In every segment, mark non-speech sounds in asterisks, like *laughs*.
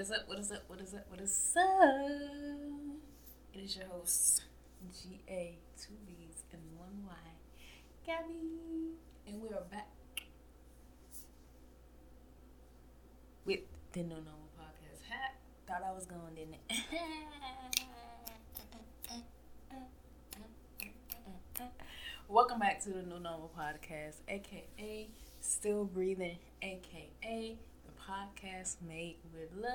is up? What is up? What is up? What is up? It is your host, G A, two B's and one Y, Gabby, and we are back with the No Normal Podcast. Hat thought I was going, didn't it? *laughs* Welcome back to the New Normal Podcast, aka Still Breathing, aka podcast made with love.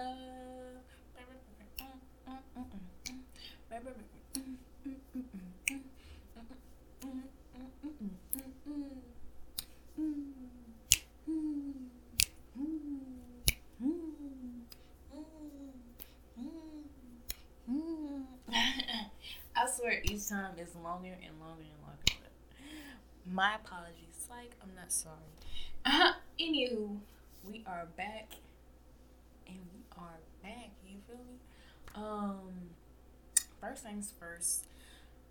*laughs* I swear each time is longer and longer and longer. My apologies. Like, I'm not sorry. *laughs* Anywho, we are back and we are back you feel me? Um first things first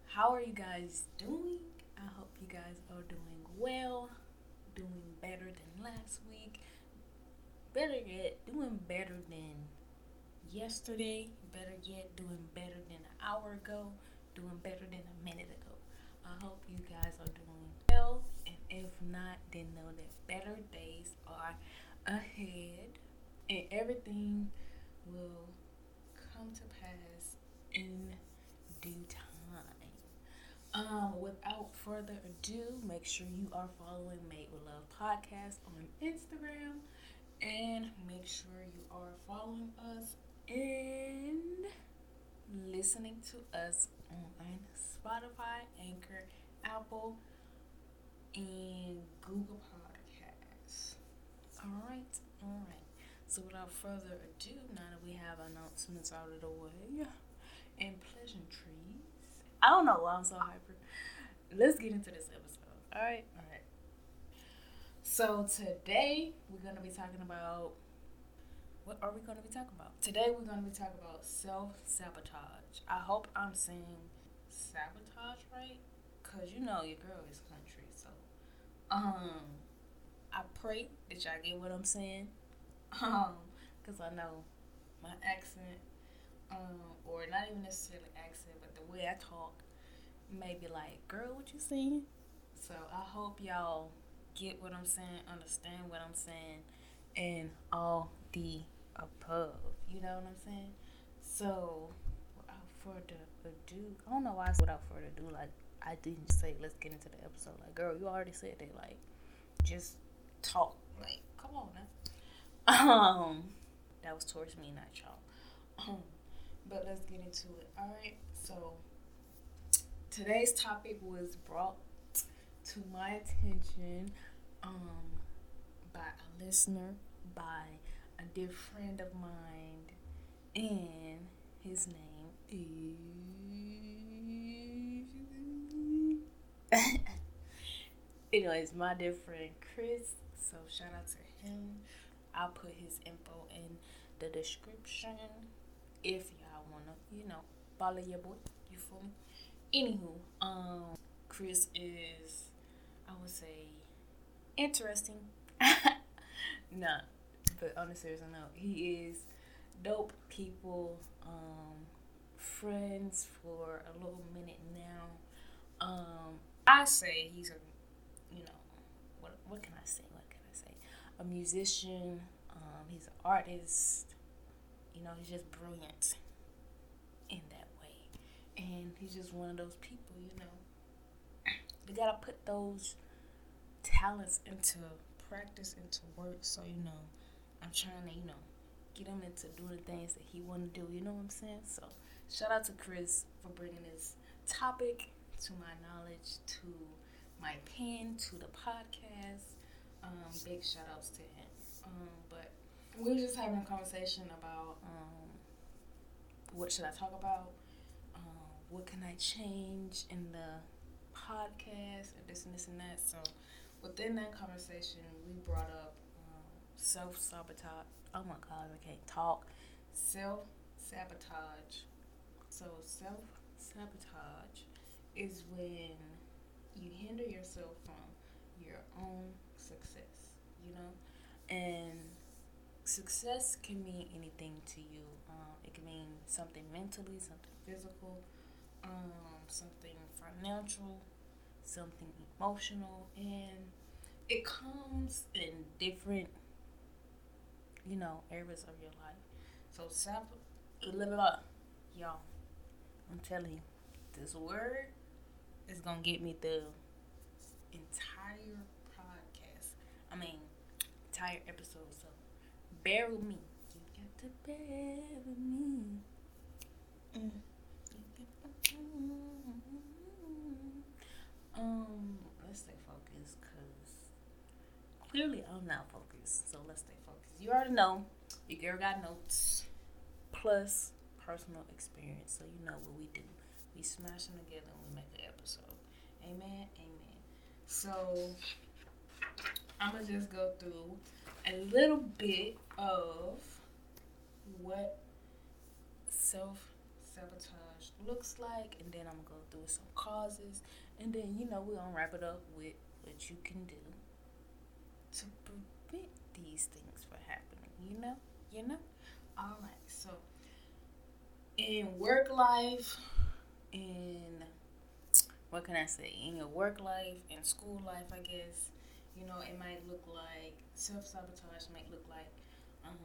how are you guys doing? I hope you guys are doing well doing better than last week. Better yet doing better than yesterday. Better yet doing better than an hour ago. Doing better than a minute ago. I hope you guys are doing well and if not then know that better days are ahead and everything will come to pass in due time. Um, without further ado, make sure you are following Made with Love podcast on Instagram and make sure you are following us and listening to us on Spotify, Anchor, Apple, and Google Podcasts. All right, all right. So without further ado, now that we have announcements out of the way and pleasantries, I don't know why I'm so hyper. Let's get into this episode. All right, all right. So today we're gonna be talking about what are we gonna be talking about? Today we're gonna be talking about self sabotage. I hope I'm saying sabotage right, cause you know your girl is country, so um I pray that y'all get what I'm saying. Um, cause I know my accent, um, or not even necessarily accent, but the way I talk may be like, girl, what you saying? So I hope y'all get what I'm saying, understand what I'm saying, and all the above. You know what I'm saying? So without further ado, I don't know why I said without further ado, like I didn't say let's get into the episode. Like, girl, you already said that. Like, just talk. Like, come on now. Um, that was towards me, not y'all. Um, but let's get into it. All right. So today's topic was brought to my attention um by a listener, by a dear friend of mine, and his name is. *laughs* Anyways, my dear friend Chris. So shout out to him. I'll put his info in the description if y'all wanna, you know, follow your boy. You feel me? Anywho, um, Chris is, I would say, interesting. *laughs* nah, but on a serious note, he is dope people, um, friends for a little minute now. Um, I say he's a, you know, what what can I say? What can I say? A musician. Um, he's an artist. You know, he's just brilliant in that way, and he's just one of those people. You know, you gotta put those talents into practice, into work. So you know, I'm trying to, you know, get him into doing the things that he want to do. You know what I'm saying? So shout out to Chris for bringing this topic to my knowledge, to my pen, to the podcast. Um, big shout outs to him. Um, but we were just having a conversation about um, what should I talk about? Um, what can I change in the podcast and this and this and that. So within that conversation, we brought up um, self sabotage. Oh my God, I can't talk. Self sabotage. So self sabotage is when you hinder yourself from your own success, you know? And success can mean anything to you. Um, it can mean something mentally, something physical, um, something financial, something emotional, and it comes in different, you know, areas of your life. So, self, y'all, I'm telling you, this word is gonna get me the entire. I mean, entire episode. So, bear with me. You got to bear with me. Mm. Um, let's stay focused because clearly I'm not focused. So let's stay focused. You already know your girl got notes plus personal experience. So you know what we do. We smash them together and we make an episode. Amen. Amen. So I'm gonna just go through a little bit of what self sabotage looks like, and then I'm gonna go through some causes, and then you know we're gonna wrap it up with what you can do to prevent these things from happening. You know, you know. All right, so in work life, in what can I say? In your work life, in school life, I guess. You know, it might look like self sabotage. Might look like um,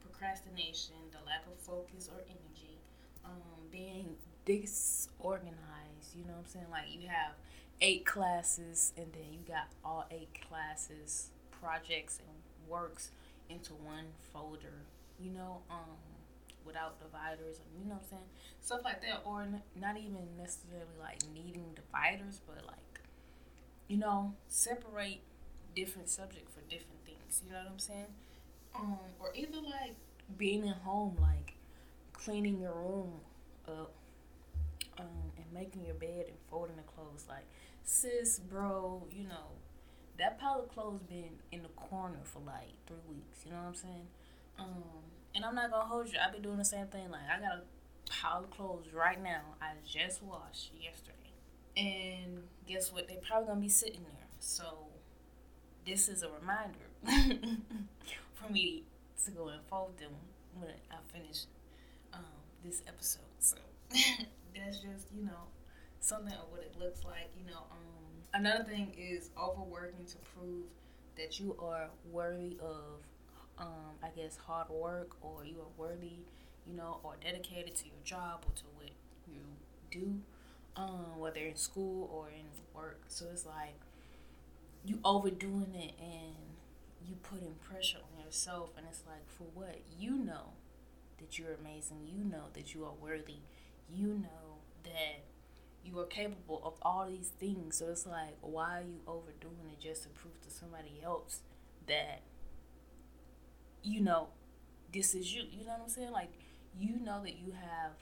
procrastination, the lack of focus or energy, um, being disorganized. You know what I'm saying? Like you have eight classes, and then you got all eight classes, projects, and works into one folder. You know, um, without dividers, you know what I'm saying? Stuff like that, or n- not even necessarily like needing dividers, but like, you know, separate different subject for different things. You know what I'm saying? Um, or either like being at home, like cleaning your room up, um, and making your bed and folding the clothes. Like, sis, bro, you know, that pile of clothes been in the corner for like three weeks. You know what I'm saying? Um, and I'm not gonna hold you. I've been doing the same thing. Like, I got a pile of clothes right now. I just washed yesterday, and guess what? They're probably gonna be sitting there. So, this is a reminder *laughs* for me to go and fold them when I finish um, this episode. So *laughs* that's just you know something of what it looks like. You know, um, another thing is overworking to prove that you are worthy of, um, I guess, hard work or you are worthy, you know, or dedicated to your job or to what you do, um, whether in school or in work. So it's like you overdoing it and you putting pressure on yourself. And it's like for what? You know that you're amazing. You know that you are worthy. You know that you are capable of all these things. So it's like why are you overdoing it just to prove to somebody else that you know this is you? You know what i'm saying? Like you know that you have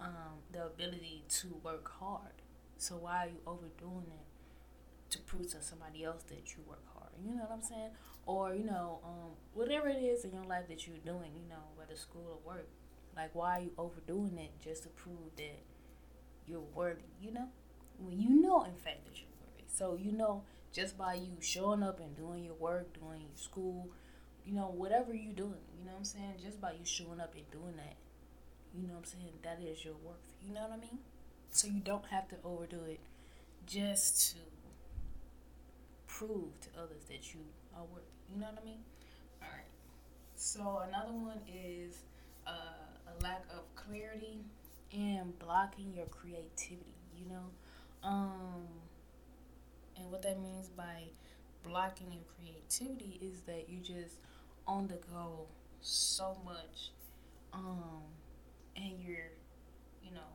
um, the ability to work hard so why are you overdoing it to prove to somebody else that you work hard. You know what I'm saying? Or you know, um, whatever it is in your life that you're doing, you know, whether school or work, like why are you overdoing it just to prove that you're worthy? You know, when you know in fact that you're worthy. So you know, just by you showing up and doing your work, doing your school, you know, whatever you're doing, you know what I'm saying? Just by you showing up and doing that, you know what I'm saying? That is your worth. You know what I mean? So you don't have to overdo it just to prove to others that you are worthy. You know what I mean? All right. So another one is uh, a lack of clarity and blocking your creativity. You know, um, and what that means by blocking your creativity is that you just on the go so much, um, and you're, you know,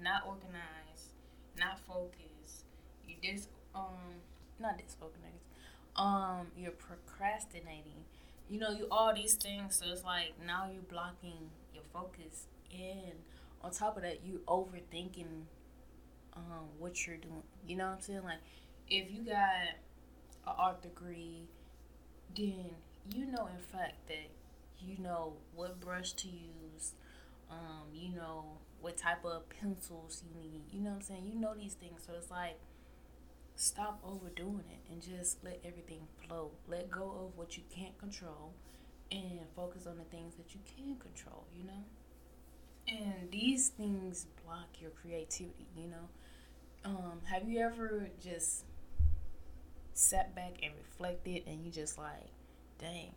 not organized, not focused. You just um not disorganized. Um, you're procrastinating. You know, you all these things, so it's like now you're blocking your focus, and on top of that, you overthinking um what you're doing. You know what I'm saying? Like, if you got an art degree, then you know in fact that you know what brush to use. Um, you know what type of pencils you need. You know what I'm saying? You know these things, so it's like stop overdoing it and just let everything flow. Let go of what you can't control and focus on the things that you can control, you know? And these things block your creativity, you know? Um, have you ever just sat back and reflected and you just like, dang,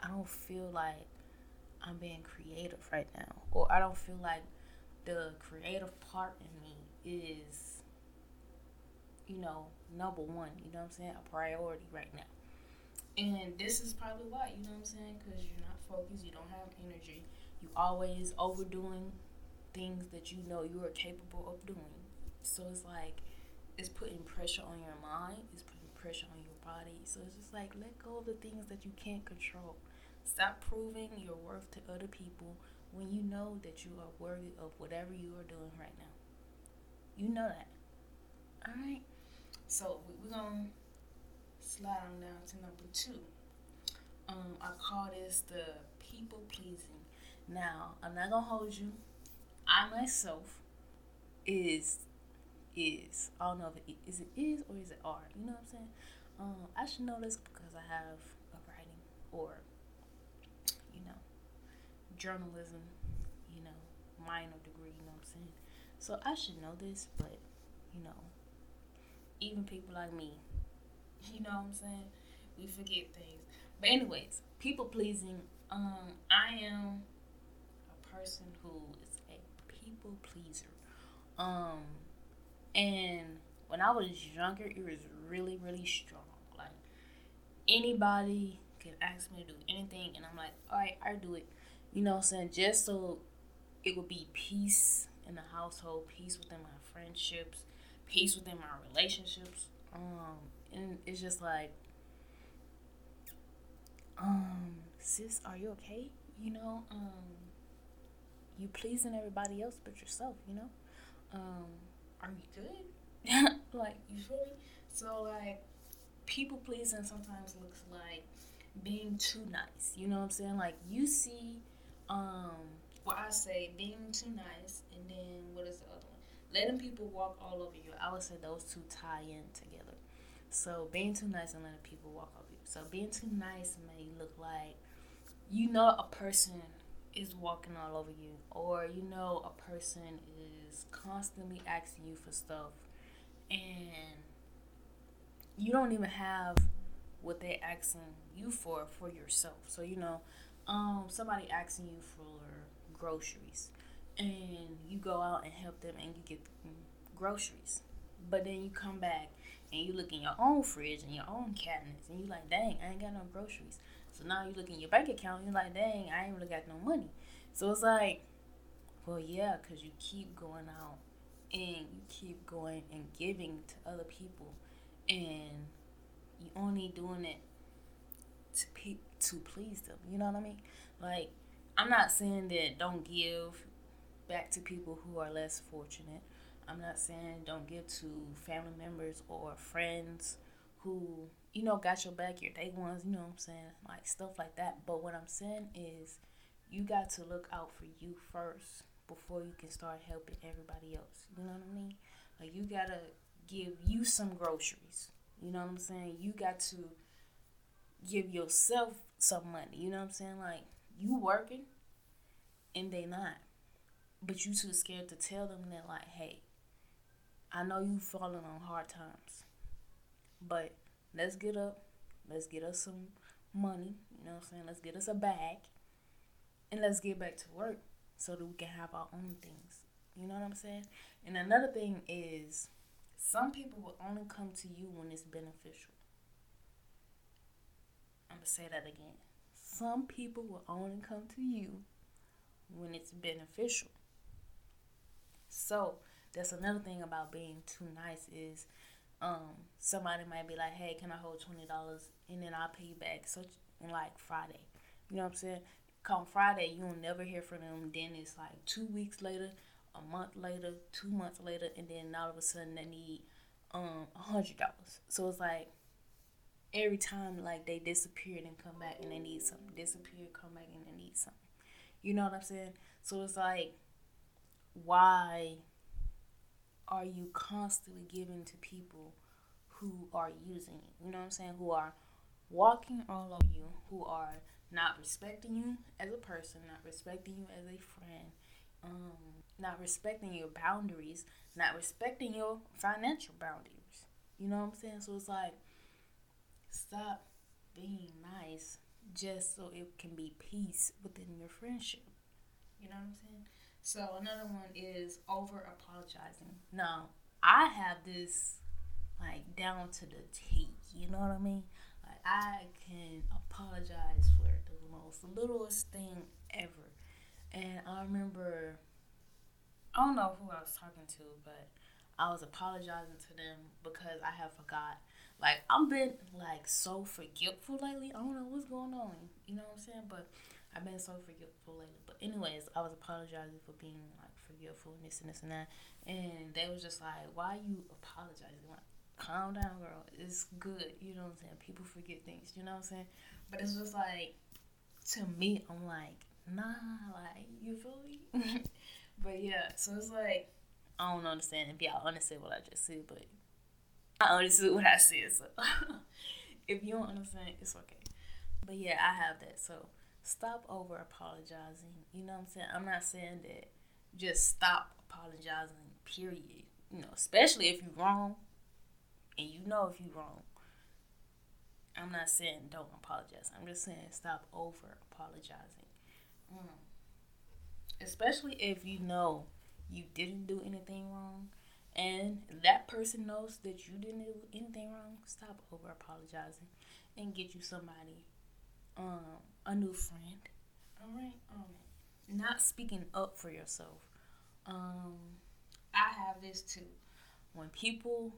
I don't feel like I'm being creative right now. Or I don't feel like the creative part in me is, you know, number one, you know what I'm saying? A priority right now. And this is probably why, you know what I'm saying? Because you're not focused, you don't have energy, you always overdoing things that you know you are capable of doing. So it's like, it's putting pressure on your mind, it's putting pressure on your body. So it's just like, let go of the things that you can't control. Stop proving your worth to other people when you know that you are worthy of whatever you are doing right now. You know that. All right. So we're going to slide on down to number two. Um, I call this the people pleasing. Now, I'm not going to hold you. I myself is is I don't know if it is it is or is it are. You know what I'm saying? Um, I should know this because I have a writing or journalism, you know, minor degree, you know what I'm saying? So I should know this, but, you know, even people like me, *laughs* you know what I'm saying? We forget things. But anyways, people pleasing, um, I am a person who is a people pleaser. Um, and when I was younger, it was really, really strong. Like anybody could ask me to do anything, and I'm like, all right, I'll do it. You know what I'm saying? Just so it would be peace in the household, peace within my friendships, peace within my relationships. Um, and it's just like, um, sis, are you okay? You know, um, you pleasing everybody else but yourself, you know? Um, are you good? *laughs* like, you feel me? So, like, people pleasing sometimes looks like being too nice. You know what I'm saying? Like, you see um, well, I say being too nice, and then what is the other one? Letting people walk all over you. I would say those two tie in together. So being too nice and letting people walk over you. So being too nice may look like you know a person is walking all over you, or you know a person is constantly asking you for stuff, and you don't even have what they're asking you for for yourself. So you know um somebody asking you for groceries and you go out and help them and you get groceries. But then you come back and you look in your own fridge and your own cabinets and you like dang i ain't got no groceries. So now you look in your bank account and you're like dang i ain't really got no money. So it's like well yeah because you keep going out and you keep going and giving to other people and you only doing it to pe- to please them. You know what I mean? Like, I'm not saying that don't give back to people who are less fortunate. I'm not saying don't give to family members or friends who, you know, got your back, your day ones, you know what I'm saying? Like stuff like that. But what I'm saying is you got to look out for you first before you can start helping everybody else. You know what I mean? Like you gotta give you some groceries. You know what I'm saying? You got to give yourself some money. You know what I'm saying? Like you working and they not. But you too scared to tell them that like, hey, I know you falling on hard times. But let's get up. Let's get us some money. You know what I'm saying? Let's get us a bag. And let's get back to work so that we can have our own things. You know what I'm saying? And another thing is some people will only come to you when it's beneficial. I'm to say that again. Some people will only come to you when it's beneficial. So, that's another thing about being too nice is um, somebody might be like, hey, can I hold $20 and then I'll pay you back. So, like Friday. You know what I'm saying? Come Friday, you'll never hear from them. Then it's like two weeks later, a month later, two months later, and then all of a sudden they need um a hundred dollars. So it's like every time like they disappeared and come back and they need something, disappear, come back and they need something. You know what I'm saying? So it's like, why are you constantly giving to people who are using you? You know what I'm saying? Who are walking all over you, who are not respecting you as a person, not respecting you as a friend, um, not respecting your boundaries, not respecting your financial boundaries. You know what I'm saying? So it's like, stop being nice just so it can be peace within your friendship. You know what I'm saying? So another one is over apologizing. Now, I have this like down to the T. You know what I mean? Like I can apologize for the most littlest thing ever. And I remember I don't know who I was talking to, but I was apologizing to them because I have forgot. Like I've been like so forgetful lately. I don't know what's going on. You know what I'm saying? But I've been so forgetful lately. But anyways, I was apologizing for being like forgetful and this and this and that. And they was just like, Why are you apologizing? Like, calm down, girl. It's good. You know what I'm saying? People forget things, you know what I'm saying? But it's just like to me, I'm like, nah, like you feel me? *laughs* but yeah, so it's like I don't understand if y'all understand what I just said, but I understood what I said. So *laughs* if you don't understand, it's okay. But yeah, I have that. So stop over apologizing. You know what I'm saying? I'm not saying that just stop apologizing, period. You know, especially if you're wrong and you know if you're wrong. I'm not saying don't apologize. I'm just saying stop over apologizing. Mm. Especially if you know you didn't do anything wrong and that person knows that you didn't do anything wrong, stop over apologizing and get you somebody, um, a new friend. All right, um, not speaking up for yourself. Um, I have this too. When people,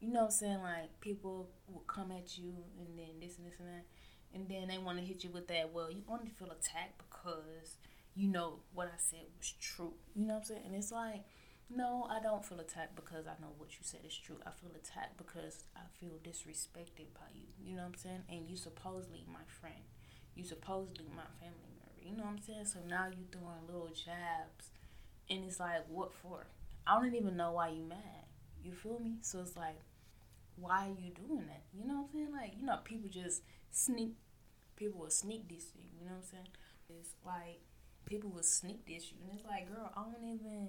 you know, what I'm saying like people will come at you and then this and this and that, and then they want to hit you with that. Well, you only feel attacked because you know what I said was true. You know what I'm saying? And it's like no, I don't feel attacked because I know what you said is true. I feel attacked because I feel disrespected by you. You know what I'm saying? And you supposedly my friend. You supposedly my family member. You know what I'm saying? So now you throwing little jabs and it's like, what for? I don't even know why you mad. You feel me? So it's like, why are you doing that? You know what I'm saying? Like, you know, people just sneak people will sneak this you, you know what I'm saying? It's like people will sneak this you and it's like, girl, I don't even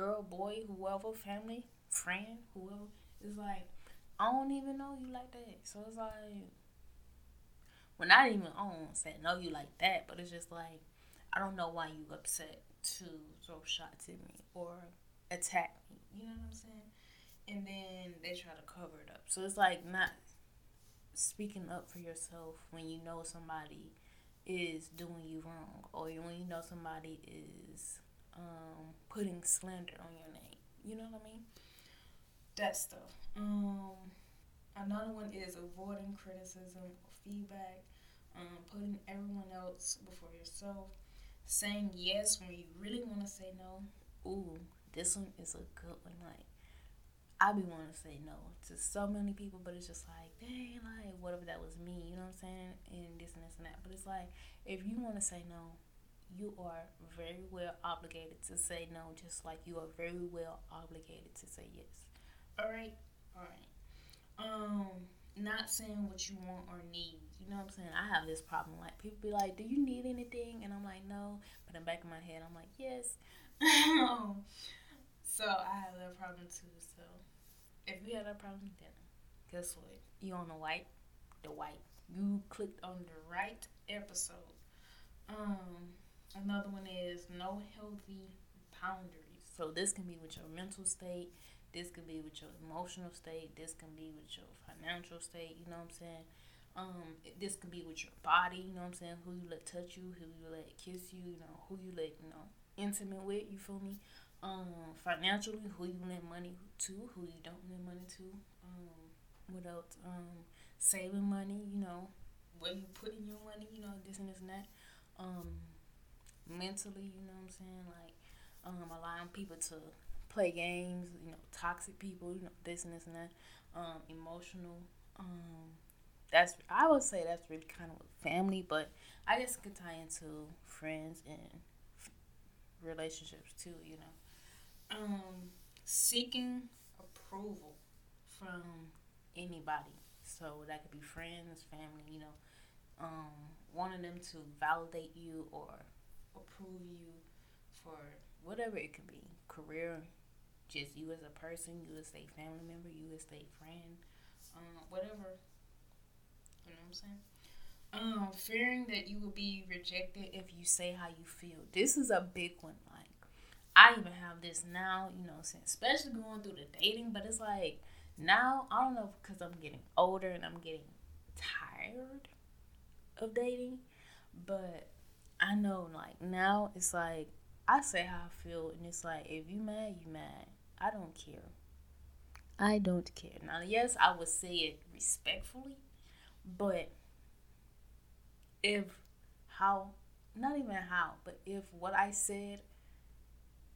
girl, boy, whoever, family, friend, whoever, it's like, I don't even know you like that. So it's like, well, not even on say know you like that, but it's just like, I don't know why you upset to throw shots at me or attack me. You know what I'm saying? And then they try to cover it up. So it's like not speaking up for yourself when you know somebody is doing you wrong or when you know somebody is um, putting slander on your name. You know what I mean? That stuff. Um, another one is avoiding criticism or feedback. Um, putting everyone else before yourself. Saying yes when you really want to say no. Ooh, this one is a good one. Like, I be wanting to say no to so many people, but it's just like, dang, like, whatever that was me, you know what I'm saying? And this and this and that. But it's like, if you want to say no, you are very well obligated to say no, just like you are very well obligated to say yes. All right, all right. Um, not saying what you want or need. You know what I'm saying? I have this problem. Like people be like, "Do you need anything?" And I'm like, "No," but in the back of my head, I'm like, "Yes." *laughs* so I have that problem too. So if you have that problem, then guess what? You on the white, the white. You clicked on the right episode. Um, Another one is no healthy boundaries. So this can be with your mental state, this can be with your emotional state, this can be with your financial state, you know what I'm saying? Um, this can be with your body, you know what I'm saying? Who you let touch you, who you let kiss you, you know, who you let, you know, intimate with, you feel me? Um, financially, who you lend money to, who you don't lend money to. Um, what else? Um, saving money, you know, where you put in your money, you know, this and this and that. Um, mentally, you know what I'm saying? Like um, allowing people to play games, you know, toxic people, you know, this and this and that. Um, emotional. Um, that's I would say that's really kind of family, but I guess it could tie into friends and f- relationships too. You know, um, seeking approval from anybody. So that could be friends, family, you know, um, wanting them to validate you or approve you for whatever it could be career, just you as a person, you as a family member, you as a friend, um, whatever. You know what I'm saying? Um, fearing that you will be rejected if you say how you feel. This is a big one. Like, I even have this now, you know, since especially going through the dating, but it's like now, I don't know because I'm getting older and I'm getting tired of dating, but I know like now it's like I say how I feel, and it's like if you mad, you mad. I don't care. I don't care. Now, yes, I would say it respectfully, but if how, not even how, but if what I said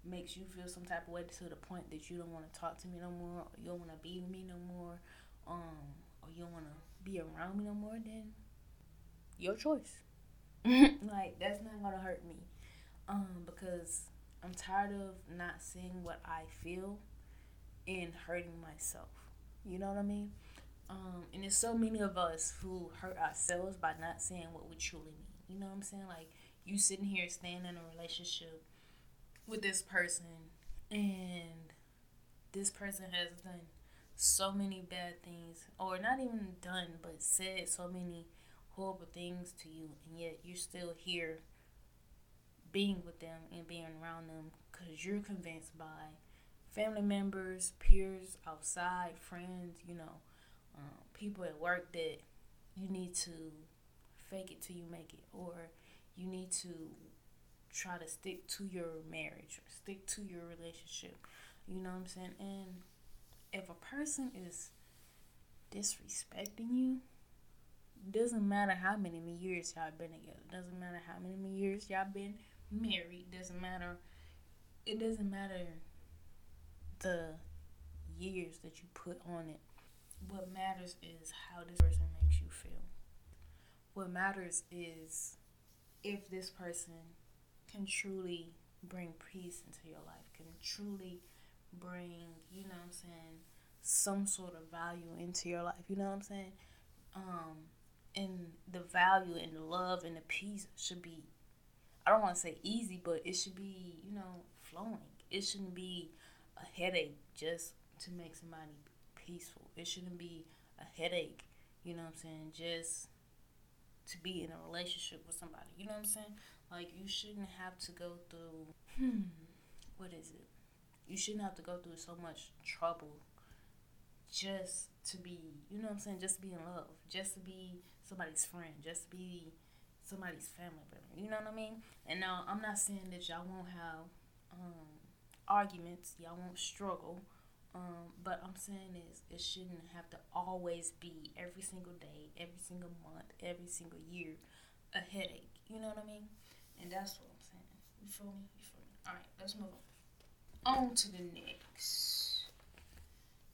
makes you feel some type of way to the point that you don't want to talk to me no more, or you don't want to be with me no more, um, or you don't want to be around me no more, then your choice. *laughs* like that's not gonna hurt me, um, because I'm tired of not seeing what I feel and hurting myself. You know what I mean? Um, and there's so many of us who hurt ourselves by not saying what we truly mean. You know what I'm saying? Like you sitting here staying in a relationship with this person and this person has done so many bad things or not even done but said so many horrible things to you and yet you're still here being with them and being around them because you're convinced by family members peers outside friends you know um, people at work that you need to fake it till you make it or you need to try to stick to your marriage or stick to your relationship. You know what I'm saying? And if a person is disrespecting you, doesn't matter how many years y'all been together. Doesn't matter how many years y'all been married. Doesn't matter. It doesn't matter the years that you put on it. What matters is how this person makes you feel. What matters is if this person can truly bring peace into your life, can truly bring, you know what I'm saying, some sort of value into your life, you know what I'm saying? Um, and the value and the love and the peace should be, I don't want to say easy, but it should be, you know, flowing. It shouldn't be a headache just to make somebody peaceful. It shouldn't be a headache, you know what I'm saying, just to be in a relationship with somebody. You know what I'm saying? Like you shouldn't have to go through hmm, what is it? You shouldn't have to go through so much trouble just to be, you know what I'm saying, just to be in love, just to be somebody's friend, just to be somebody's family member. You know what I mean? And now I'm not saying that y'all won't have um, arguments, y'all won't struggle. Um, but I'm saying is it shouldn't have to always be every single day, every single month, every single year a headache. You know what I mean? And that's what I'm saying. You feel me? You feel me? Alright, let's move on. On to the next.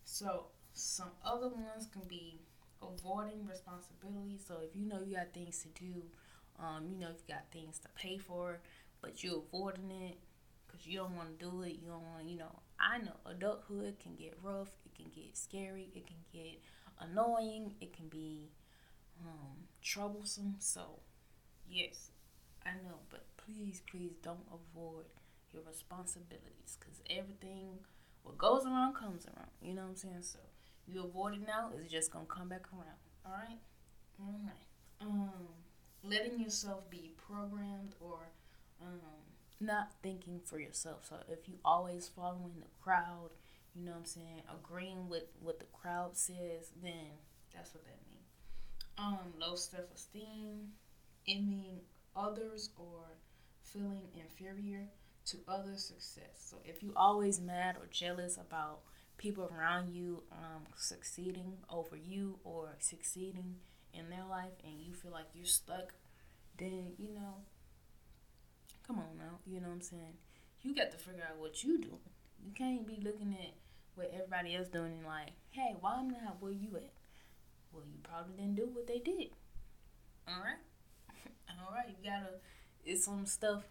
So, some other ones can be avoiding responsibility. So, if you know you got things to do, um, you know you got things to pay for, but you're avoiding it because you don't want to do it. You don't want, you know. I know adulthood can get rough. It can get scary. It can get annoying. It can be um, troublesome. So, yes, I know, but please, please don't avoid your responsibilities because everything, what goes around comes around. You know what I'm saying? So you avoid it now, it's just gonna come back around. All right, all right. Um, letting yourself be programmed or um not thinking for yourself. So if you always following the crowd, you know what I'm saying, agreeing with what the crowd says, then that's what that means. Um, low self esteem, envying others or feeling inferior to others' success. So if you always mad or jealous about people around you um, succeeding over you or succeeding in their life and you feel like you're stuck, then you know, come on now, you know what I'm saying? You got to figure out what you do. You can't be looking at what everybody else doing and like, hey, why am I not where you at? Well, you probably didn't do what they did. All right. *laughs* All right, you gotta. It's some stuff.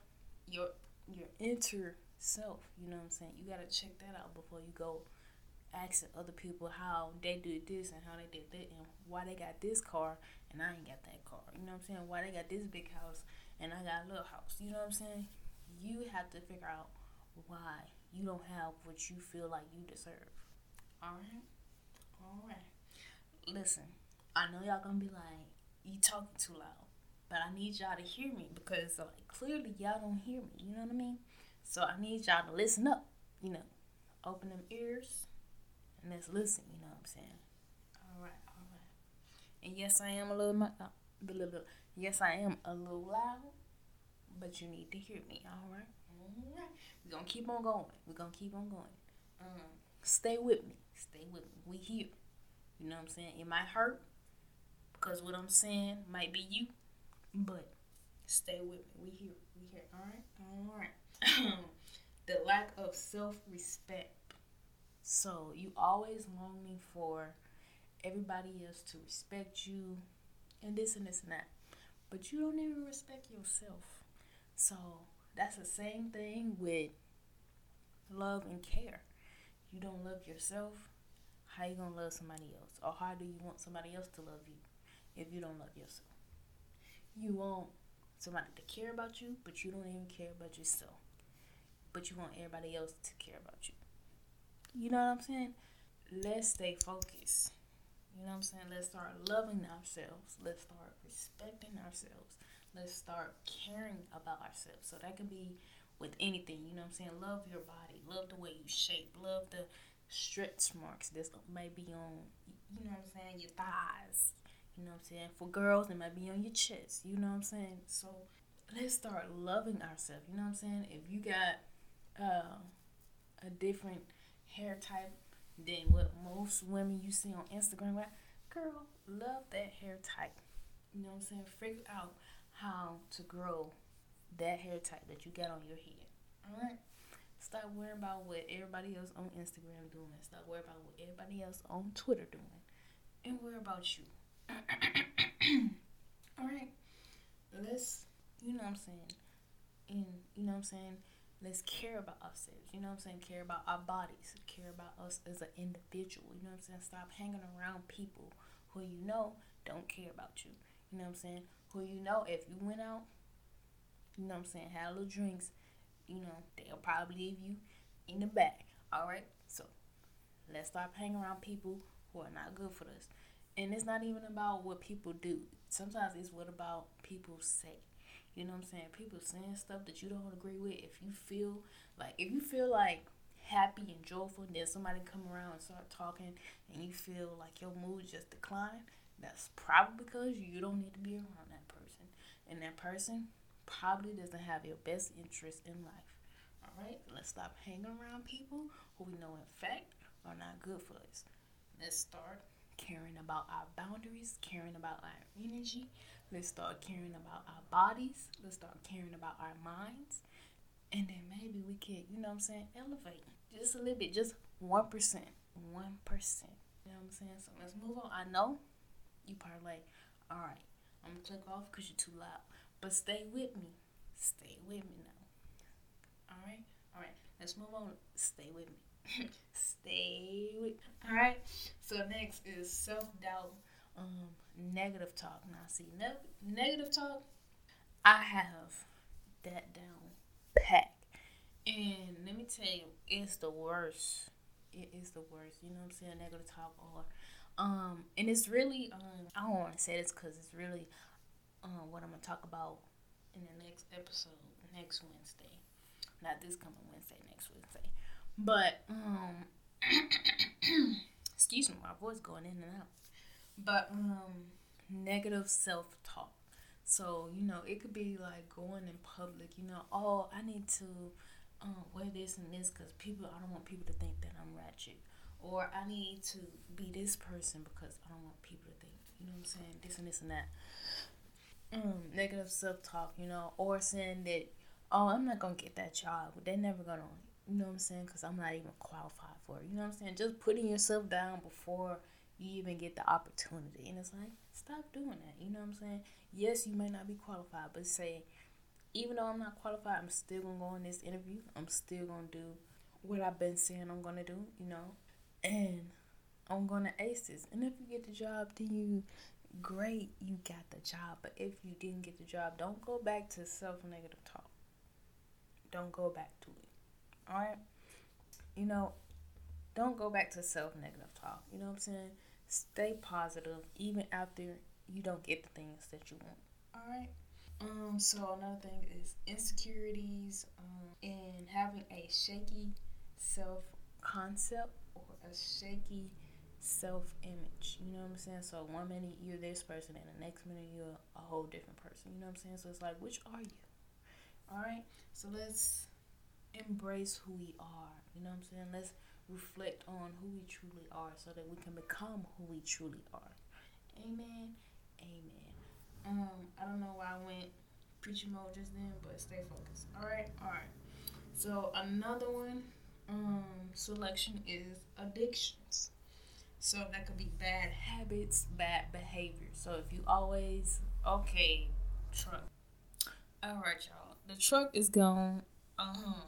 Your your inner self. You know what I'm saying. You gotta check that out before you go asking other people how they did this and how they did that and why they got this car and I ain't got that car. You know what I'm saying? Why they got this big house and I got a little house. You know what I'm saying? You have to figure out why you don't have what you feel like you deserve. Alright? Alright. Listen, I know y'all gonna be like, you talking too loud. But I need y'all to hear me because like clearly y'all don't hear me. You know what I mean? So I need y'all to listen up. You know, open them ears and let's listen. You know what I'm saying? All right, all right. And yes, I am a little, uh, a little. Yes, I am a little loud, but you need to hear me. All right, all right. We're gonna keep on going. We're gonna keep on going. Um, stay with me. Stay with me. We here. You know what I'm saying? It might hurt because what I'm saying might be you, but stay with me. We here. We here. All right. All right. *coughs* the lack of self-respect. So you always longing for everybody else to respect you, and this and this and that, but you don't even respect yourself. So that's the same thing with love and care. You don't love yourself. How you gonna love somebody else, or how do you want somebody else to love you? if you don't love yourself. You want somebody to care about you, but you don't even care about yourself. But you want everybody else to care about you. You know what I'm saying? Let's stay focused. You know what I'm saying? Let's start loving ourselves. Let's start respecting ourselves. Let's start caring about ourselves. So that could be with anything. You know what I'm saying? Love your body. Love the way you shape. Love the stretch marks that may be on, you know what I'm saying, your thighs, you know what I'm saying? For girls, it might be on your chest. You know what I'm saying? So let's start loving ourselves. You know what I'm saying? If you got uh, a different hair type than what most women you see on Instagram, right? Girl, love that hair type. You know what I'm saying? Figure out how to grow that hair type that you got on your head. Alright? Stop worrying about what everybody else on Instagram doing. Stop worrying about what everybody else on Twitter doing. And worry about you. *coughs* All right. Let's, you know what I'm saying? And, you know what I'm saying? Let's care about ourselves. You know what I'm saying? Care about our bodies. Care about us as an individual. You know what I'm saying? Stop hanging around people who you know don't care about you. You know what I'm saying? Who you know if you went out, you know what I'm saying, had a little drinks, you know, they'll probably leave you in the back. Alright? So let's stop hanging around people who are not good for us and it's not even about what people do. Sometimes it's what about people say. You know what I'm saying? People saying stuff that you don't agree with. If you feel like if you feel like happy and joyful, then somebody come around and start talking, and you feel like your mood just declined. That's probably because you don't need to be around that person, and that person probably doesn't have your best interest in life. All right, let's stop hanging around people who we know in fact are not good for us. Let's start caring about our boundaries, caring about our energy. Let's start caring about our bodies. Let's start caring about our minds. And then maybe we can, you know what I'm saying, elevate just a little bit, just 1%. 1%. You know what I'm saying? So let's move on. I know you probably like, all right, I'm going to click off because you're too loud. But stay with me. Stay with me now. All right? All right. Let's move on. Stay with me. *laughs* Stay with. All right. So next is self doubt, um, negative talk. Now, see, ne- negative talk. I have that down pat, and let me tell you, it's the worst. It is the worst. You know what I'm saying? Negative talk or, um, and it's really um. I don't want to say this because it's really, um, what I'm gonna talk about in the next episode next Wednesday. Not this coming Wednesday, next Wednesday. But um *coughs* excuse me, my voice going in and out. But um negative self talk. So, you know, it could be like going in public, you know, oh, I need to um, wear this and this because people, I don't want people to think that I'm ratchet. Or I need to be this person because I don't want people to think, you know what I'm saying, this and this and that. Um, negative self talk, you know, or saying that, oh, I'm not to get that job. They're never to you know what I'm saying? Because I'm not even qualified for it. You know what I'm saying? Just putting yourself down before you even get the opportunity. And it's like, stop doing that. You know what I'm saying? Yes, you may not be qualified, but say, even though I'm not qualified, I'm still to go on this interview. I'm still to do what I've been saying I'm to do, you know? and I'm gonna ace this. And if you get the job, then you great, you got the job. But if you didn't get the job, don't go back to self negative talk. Don't go back to it. Alright? You know, don't go back to self negative talk. You know what I'm saying? Stay positive even after you don't get the things that you want. Alright? Um, so another thing is insecurities um, and having a shaky self concept or a shaky self image. You know what I'm saying? So one minute you're this person and the next minute you're a whole different person. You know what I'm saying? So it's like which are you? Alright? So let's embrace who we are. You know what I'm saying? Let's reflect on who we truly are so that we can become who we truly are. Amen. Amen. Um, I don't know why I went preaching mode just then, but stay focused. All right, all right. So another one, um, selection is addictions. So that could be bad habits, bad behavior. So if you always okay, truck. All right, y'all. The truck is gone. Uh huh.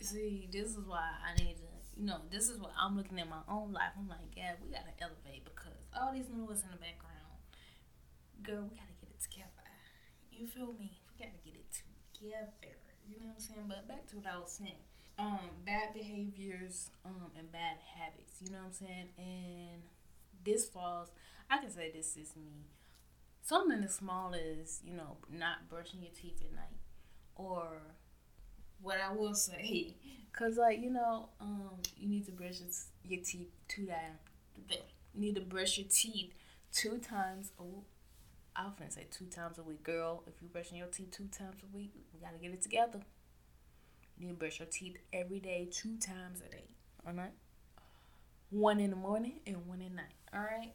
See, this is why I need to. You know, this is what I'm looking at my own life. I'm like, yeah, we gotta elevate because all these noise in the background girl, we gotta get it together. You feel me? We gotta get it together. You know what I'm saying? But back to what I was saying. Um, bad behaviors, um, and bad habits. You know what I'm saying? And this falls. I can say this is me. Something as small as you know not brushing your teeth at night, or what I will say, *laughs* cause like you know, um, you need to brush your teeth two times. You need to brush your teeth two times a I often say two times a week, girl. If you're brushing your teeth two times a week, we gotta get it together. You need to brush your teeth every day, two times a day. All right. One in the morning and one at night. All right.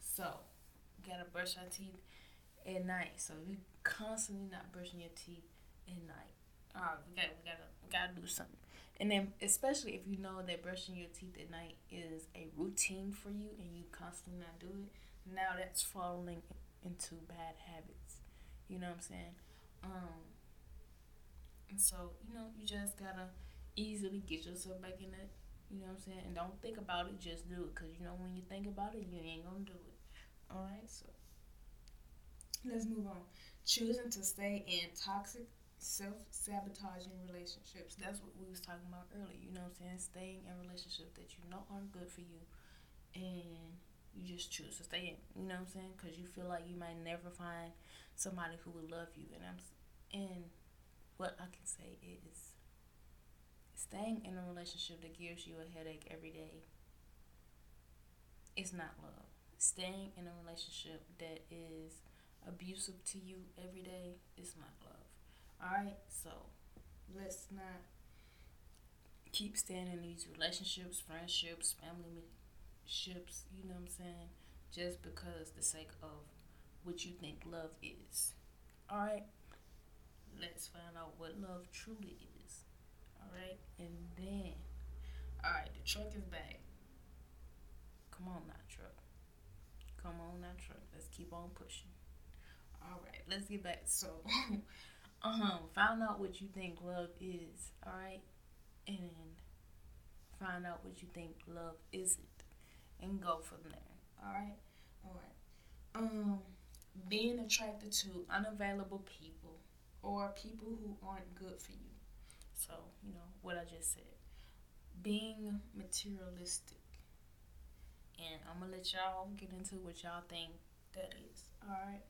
So, you gotta brush your teeth at night. So if you constantly not brushing your teeth at night, all right, we gotta we gotta we gotta do something. And then, especially if you know that brushing your teeth at night is a routine for you, and you constantly not do it, now that's falling into bad habits. You know what I'm saying? Um, and so, you know, you just gotta easily get yourself back in it. You know what I'm saying? And don't think about it, just do it. Because, you know, when you think about it, you ain't gonna do it. Alright, so let's move on. Choosing to stay in toxic, self sabotaging relationships. That's what we was talking about earlier. You know what I'm saying? Staying in relationships that you know aren't good for you. And you just choose to stay in. You know what I'm saying? Because you feel like you might never find somebody who would love you. And I'm and what I can say is staying in a relationship that gives you a headache every day is not love. Staying in a relationship that is abusive to you every day is not love. Alright? So let's not keep staying in these relationships, friendships, family ships, you know what I'm saying? Just because the sake of what you think love is. Alright? Let's find out what love truly is. Alright? And then, alright, the truck is back. Come on now, truck. Come on now, truck. Let's keep on pushing. Alright, let's get back. So, *laughs* um, find out what you think love is. Alright? And find out what you think love isn't and go from there. All right, all right. Um, being attracted to unavailable people or people who aren't good for you. So you know what I just said. Being materialistic, and I'm gonna let y'all get into what y'all think that is. All right,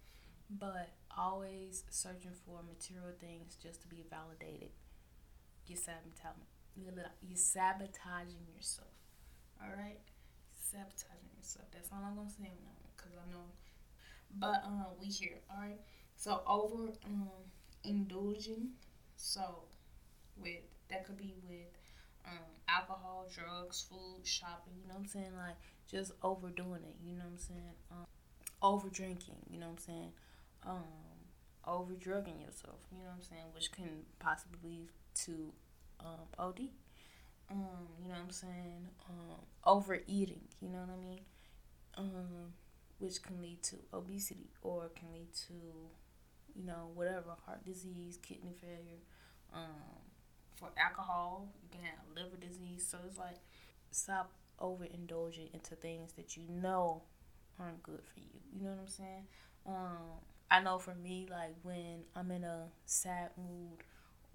but always searching for material things just to be validated. You're sabotaging. You're sabotaging yourself. All right sabotaging yourself. That's all I'm gonna say cause I know. But um, we here, all right. So over um indulging, so with that could be with um alcohol, drugs, food, shopping. You know what I'm saying? Like just overdoing it. You know what I'm saying? Um, over drinking. You know what I'm saying? Um, over drugging yourself. You know what I'm saying? Which can possibly lead to um, OD um, you know what I'm saying, um, overeating, you know what I mean, um, which can lead to obesity or can lead to, you know, whatever, heart disease, kidney failure, um, for alcohol, you can have liver disease, so it's like, stop overindulging into things that you know aren't good for you. You know what I'm saying? Um, I know for me, like when I'm in a sad mood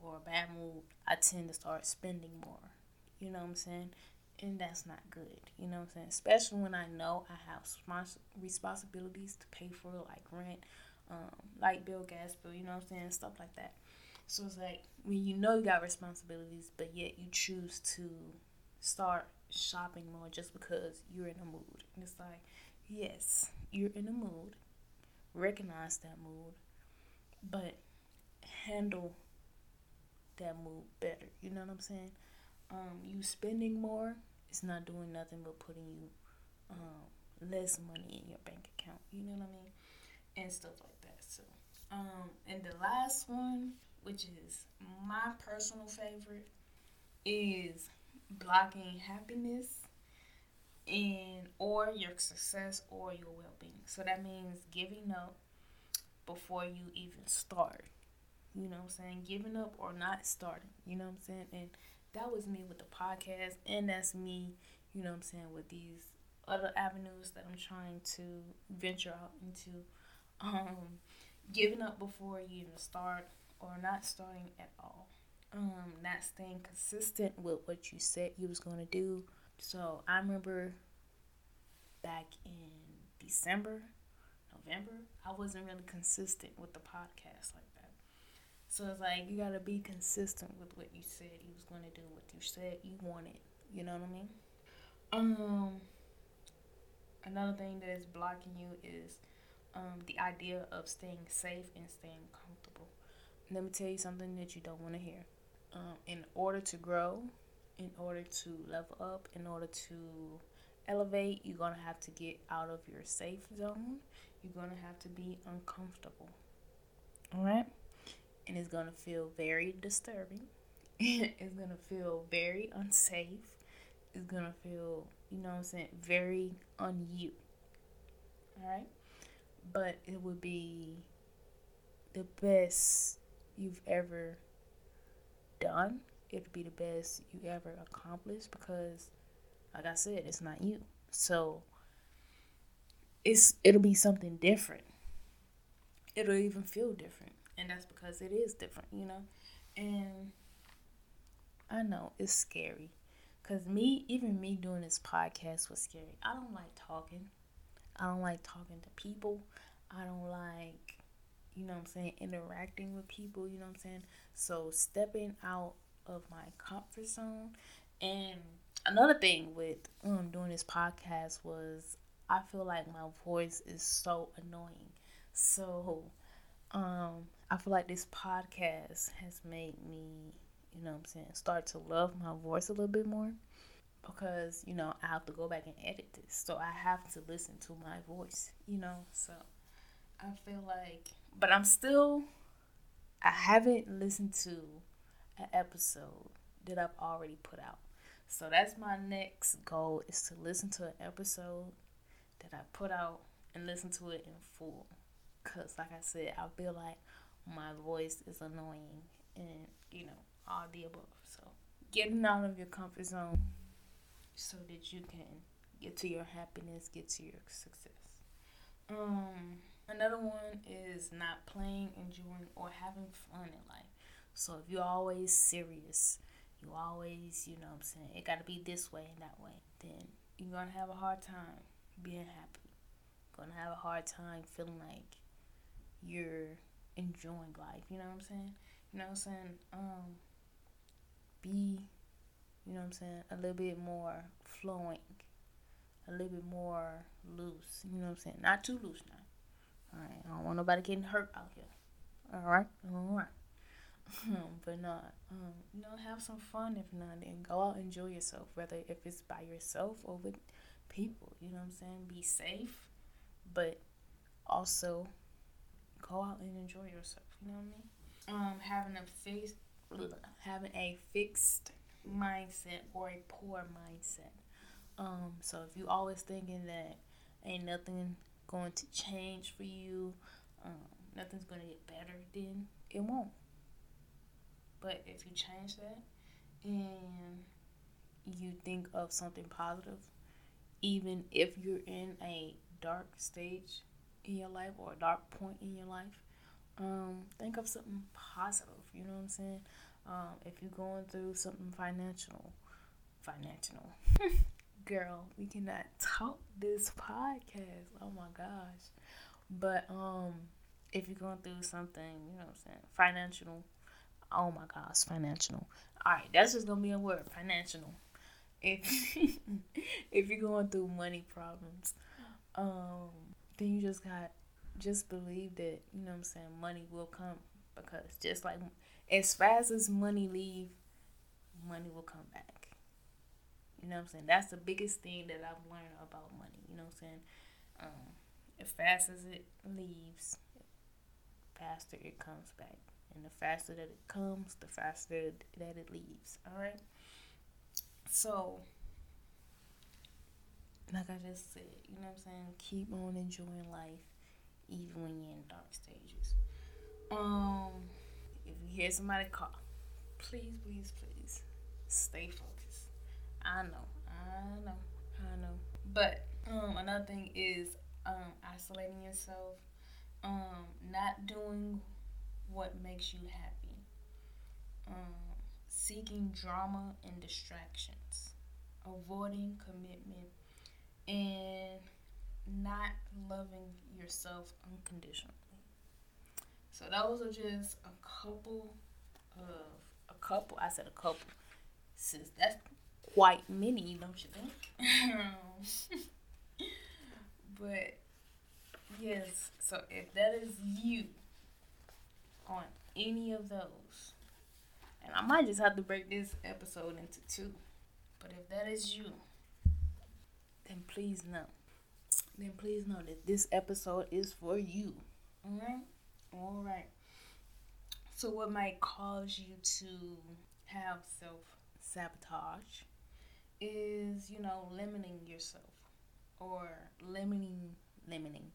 or a bad mood, I tend to start spending more. You know what I'm saying? And that's not good. You know what I'm saying? Especially when I know I have spons- responsibilities to pay for, like rent, um, light bill, gas bill, you know what I'm saying? Stuff like that. So it's like when you know you got responsibilities, but yet you choose to start shopping more just because you're in a mood. And it's like, yes, you're in a mood. Recognize that mood, but handle that mood better. You know what I'm saying? Um, you spending more is not doing nothing but putting you um, less money in your bank account. You know what I mean? And stuff like that. So, um, and the last one, which is my personal favorite, is blocking happiness and or your success or your well-being. So that means giving up before you even start. You know what I'm saying? Giving up or not starting. You know what I'm saying? And that was me with the podcast and that's me, you know what I'm saying, with these other avenues that I'm trying to venture out into. Um giving up before you even start or not starting at all um, not staying consistent with what you said you was going to do. So I remember back in December, November, I wasn't really consistent with the podcast like that. So it's like you gotta be consistent with what you said you was gonna do, what you said you wanted. You know what I mean? Um, another thing that is blocking you is um, the idea of staying safe and staying comfortable. Let me tell you something that you don't want to hear um, in order to grow, in order to level up, in order to elevate, you're going to have to get out of your safe zone. You're going to have to be uncomfortable. All right? And it's going to feel very disturbing. *laughs* it's going to feel very unsafe. It's going to feel, you know what I'm saying, very on you. All right? But it would be the best you've ever done, it'll be the best you ever accomplished because, like I said, it's not you. So it's it'll be something different. It'll even feel different, and that's because it is different, you know. And I know it's scary, cause me, even me doing this podcast was scary. I don't like talking. I don't like talking to people. I don't like you know what I'm saying, interacting with people, you know what I'm saying? So stepping out of my comfort zone. And another thing with um doing this podcast was I feel like my voice is so annoying. So um I feel like this podcast has made me, you know I'm saying, start to love my voice a little bit more because, you know, I have to go back and edit this. So I have to listen to my voice, you know? So I feel like but I'm still I haven't listened to an episode that I've already put out. So that's my next goal is to listen to an episode that I put out and listen to it in full. Cause like I said, I feel like my voice is annoying and you know all the above. So getting out of your comfort zone so that you can get to your happiness, get to your success. Um Another one is not playing, enjoying, or having fun in life. So if you're always serious, you always, you know what I'm saying, it got to be this way and that way, then you're going to have a hard time being happy. Going to have a hard time feeling like you're enjoying life. You know what I'm saying? You know what I'm saying? Um, be, you know what I'm saying, a little bit more flowing, a little bit more loose. You know what I'm saying? Not too loose now. All right, I don't want nobody getting hurt out here. All right, all right. But not, um, you know, have some fun if not, and go out and enjoy yourself. Whether if it's by yourself or with people, you know what I'm saying. Be safe, but also go out and enjoy yourself. You know what I mean? Um, having a fixed, having a fixed mindset or a poor mindset. Um, so if you always thinking that ain't nothing going to change for you, um, nothing's going to get better, then it won't. But if you change that and you think of something positive, even if you're in a dark stage in your life or a dark point in your life. Um, think of something positive. You know what I'm saying? Um, if you're going through something financial, financial, *laughs* girl, we cannot talk this podcast. Oh my gosh! But um, if you're going through something, you know what I'm saying, financial. Oh my gosh, financial. All right, that's just gonna be a word, financial. If *laughs* if you're going through money problems, um, then you just got just believe that you know what I'm saying money will come because just like as fast as money leave, money will come back. You know what I'm saying? That's the biggest thing that I've learned about money. You know what I'm saying? Um, as fast as it leaves, faster it comes back. And the faster that it comes, the faster that it leaves. All right? So, like I just said, you know what I'm saying? Keep on enjoying life even when you're in dark stages. Um, if you hear somebody call, please, please, please stay focused. I know, I know, I know. But um, another thing is um, isolating yourself, um, not doing what makes you happy, um, seeking drama and distractions, avoiding commitment, and not loving yourself unconditionally. So those are just a couple of a couple. I said a couple, since that's quite many, don't you think? *laughs* but yes, so if that is you on any of those, and I might just have to break this episode into two, but if that is you, then please know then please know that this episode is for you. Alright? Alright. So, what might cause you to have self sabotage is, you know, limiting yourself or limiting, limiting,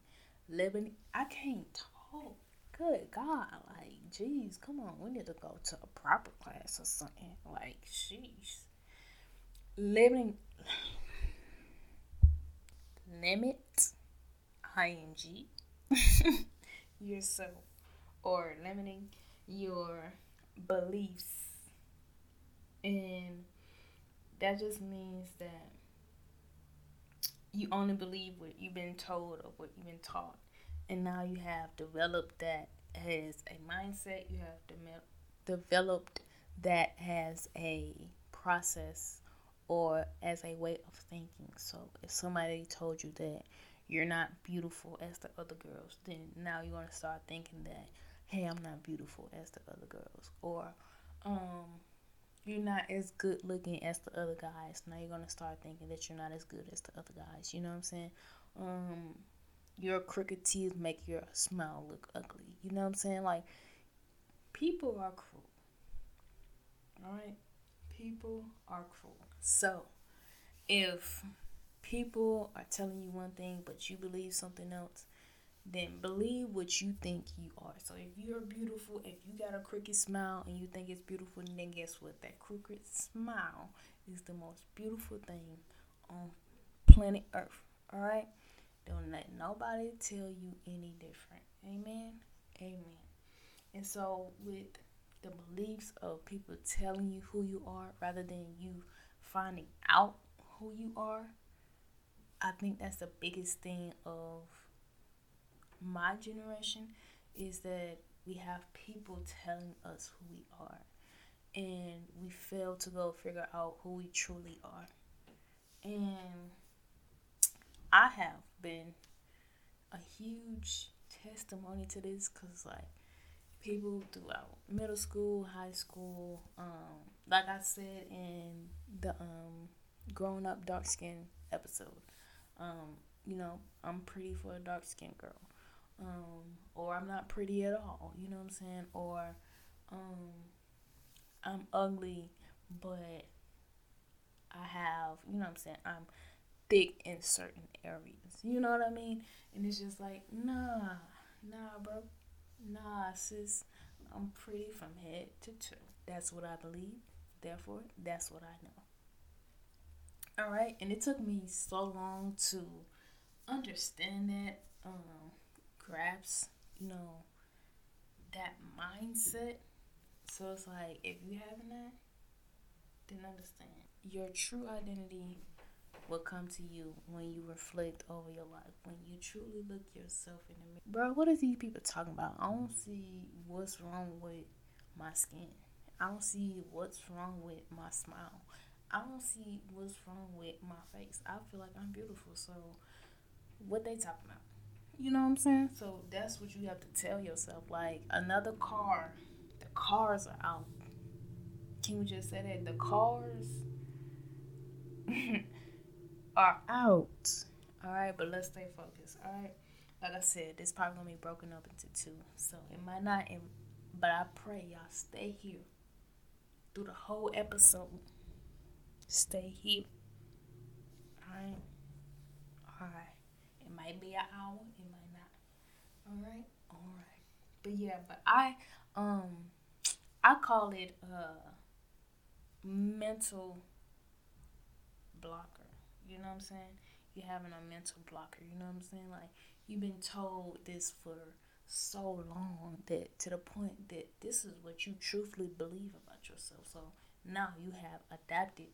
limiting. I can't talk. Good God. Like, jeez, come on. We need to go to a proper class or something. Like, jeez. Limiting limit ing yourself or limiting your beliefs and that just means that you only believe what you've been told or what you've been taught and now you have developed that as a mindset you have de- developed that as a process or as a way of thinking. So if somebody told you that you're not beautiful as the other girls, then now you're gonna start thinking that, hey, I'm not beautiful as the other girls, or um, you're not as good looking as the other guys. Now you're gonna start thinking that you're not as good as the other guys. You know what I'm saying? Um, your crooked teeth make your smile look ugly. You know what I'm saying? Like people are cruel. All right, people are cruel. So, if people are telling you one thing but you believe something else, then believe what you think you are. So if you're beautiful, if you got a crooked smile and you think it's beautiful, then guess what? That crooked smile is the most beautiful thing on planet Earth. All right? Don't let nobody tell you any different. Amen. Amen. And so with the beliefs of people telling you who you are rather than you finding out who you are, I think that's the biggest thing of my generation is that we have people telling us who we are and we fail to go figure out who we truly are. And I have been a huge testimony to this because, like, people throughout middle school, high school, um, like I said in the um growing up dark skin episode. Um, you know, I'm pretty for a dark skinned girl. Um, or I'm not pretty at all, you know what I'm saying? Or um I'm ugly but I have, you know what I'm saying, I'm thick in certain areas. You know what I mean? And it's just like, nah, nah, bro. Nah, sis. I'm pretty from head to toe. That's what I believe. Therefore, that's what I know. All right, and it took me so long to understand that, um, grasp, you know, that mindset. So it's like if you having that, then understand your true identity will come to you when you reflect over your life, when you truly look yourself in the mirror. Bro, what are these people talking about? I don't see what's wrong with my skin. I don't see what's wrong with my smile. I don't see what's wrong with my face. I feel like I'm beautiful. So, what they talking about? You know what I'm saying? So that's what you have to tell yourself. Like another car, the cars are out. Can we just say that the cars *laughs* are out? All right, but let's stay focused. All right, like I said, this probably gonna be broken up into two, so it might not. But I pray y'all stay here through the whole episode stay here. Alright? Alright. It might be an hour, it might not. Alright? Alright. But yeah, but I um I call it a mental blocker. You know what I'm saying? You're having a mental blocker, you know what I'm saying? Like you've been told this for so long that to the point that this is what you truthfully believe about yourself. So now you have adapted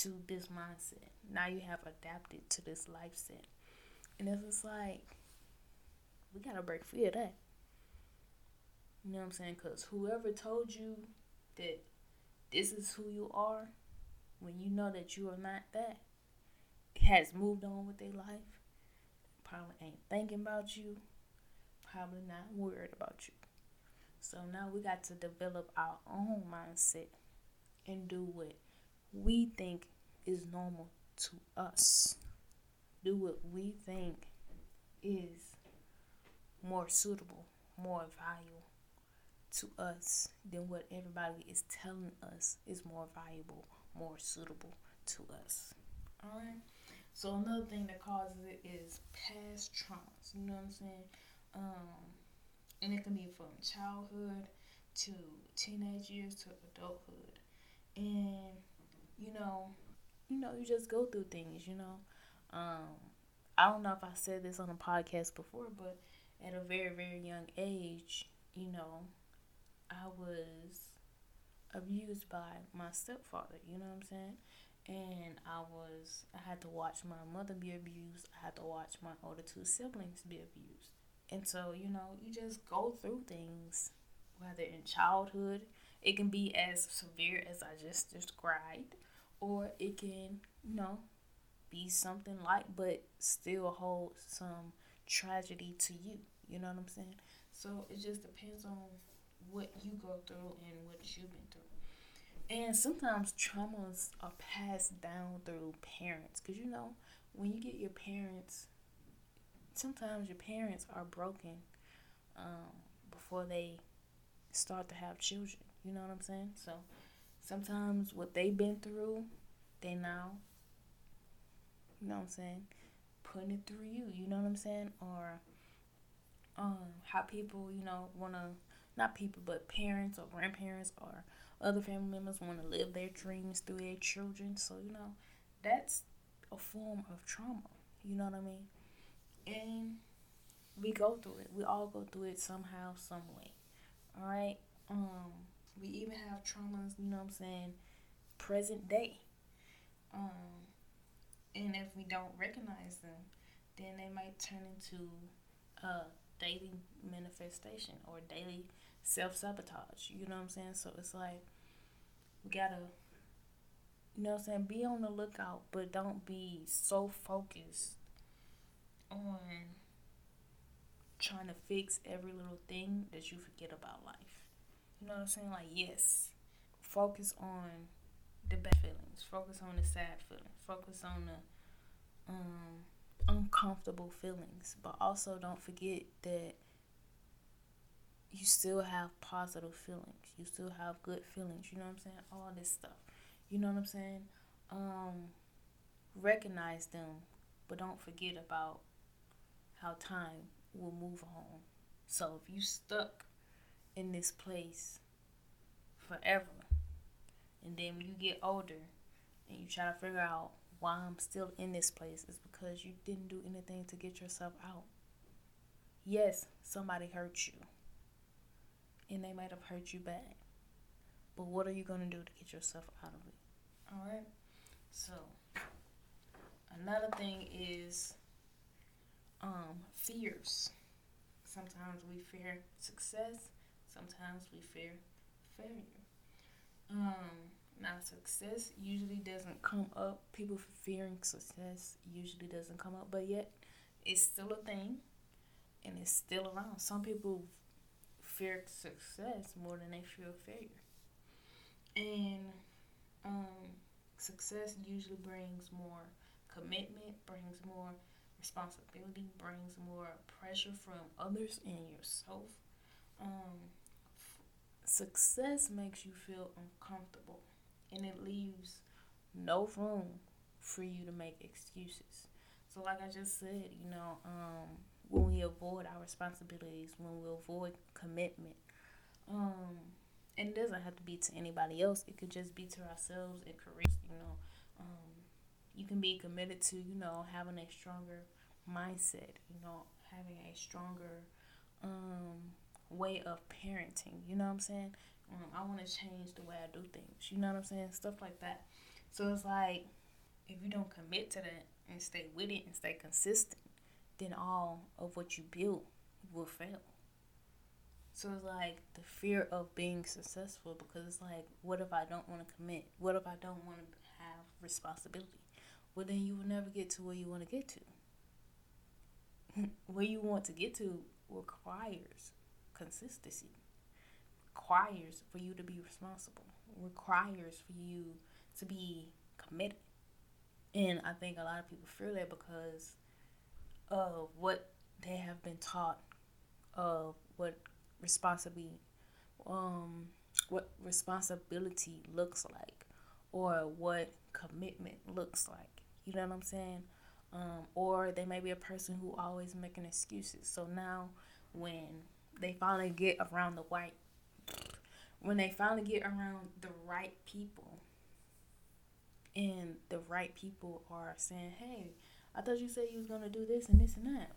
to this mindset. Now you have adapted to this life set. And it's just like, we gotta break free of that. You know what I'm saying? Because whoever told you that this is who you are, when you know that you are not that, has moved on with their life, probably ain't thinking about you, probably not worried about you. So now we got to develop our own mindset and do what we think is normal to us. Do what we think is more suitable, more valuable to us than what everybody is telling us is more valuable, more suitable to us. Alright? So another thing that causes it is past traumas. You know what I'm saying? Um, and it can be from childhood to teenage years to adulthood. And you know, you know, you just go through things, you know. Um, I don't know if I said this on a podcast before, but at a very, very young age, you know, I was abused by my stepfather, you know what I'm saying? And I was, I had to watch my mother be abused. I had to watch my older two siblings be abused. And so, you know, you just go through things, whether in childhood, it can be as severe as I just described, or it can, you know, be something like, but still hold some tragedy to you. You know what I'm saying? So it just depends on what you go through and what you've been through. And sometimes traumas are passed down through parents. Because, you know, when you get your parents, sometimes your parents are broken um, before they start to have children. You know what I'm saying? So sometimes what they've been through, they now, you know what I'm saying, putting it through you. You know what I'm saying? Or um, how people, you know, want to, not people, but parents or grandparents or other family members want to live their dreams through their children. So, you know, that's a form of trauma. You know what I mean? And we go through it. We all go through it somehow, some way. All right? Um, we even have traumas, you know what I'm saying, present day. Um, and if we don't recognize them, then they might turn into a daily manifestation or daily self sabotage. You know what I'm saying? So it's like we gotta, you know what I'm saying, be on the lookout, but don't be so focused on trying to fix every little thing that you forget about life. You know what I'm saying? Like, yes, focus on the bad feelings, focus on the sad feelings, focus on the um, uncomfortable feelings, but also don't forget that you still have positive feelings. You still have good feelings. You know what I'm saying? All this stuff. You know what I'm saying? Um, recognize them, but don't forget about how time will move on. So if you stuck in this place forever. And then when you get older and you try to figure out why I'm still in this place is because you didn't do anything to get yourself out. Yes, somebody hurt you. And they might have hurt you bad. But what are you going to do to get yourself out of it? All right? So, another thing is um, fears. Sometimes we fear success, sometimes we fear failure. Um, now, success usually doesn't come up. People fearing success usually doesn't come up, but yet it's still a thing and it's still around. Some people fear success more than they fear failure. And um, success usually brings more commitment, brings more responsibility, brings more pressure from others and yourself. Um, success makes you feel uncomfortable and it leaves no room for you to make excuses. So, like I just said, you know, um, when we avoid our responsibilities, when we avoid commitment, um, and it doesn't have to be to anybody else. It could just be to ourselves and careers. You know, um, you can be committed to you know having a stronger mindset. You know, having a stronger um, way of parenting. You know what I'm saying? Um, I want to change the way I do things. You know what I'm saying? Stuff like that. So it's like if you don't commit to that and stay with it and stay consistent, then all of what you build will fail. So it's like the fear of being successful because it's like, what if I don't want to commit? What if I don't want to have responsibility? Well, then you will never get to where you want to get to. *laughs* where you want to get to requires consistency, requires for you to be responsible, requires for you to be committed. And I think a lot of people feel that because of what they have been taught of what responsibility um what responsibility looks like or what commitment looks like. You know what I'm saying? Um, or they may be a person who always making excuses. So now when they finally get around the white when they finally get around the right people and the right people are saying, Hey, I thought you said you was gonna do this and this and that.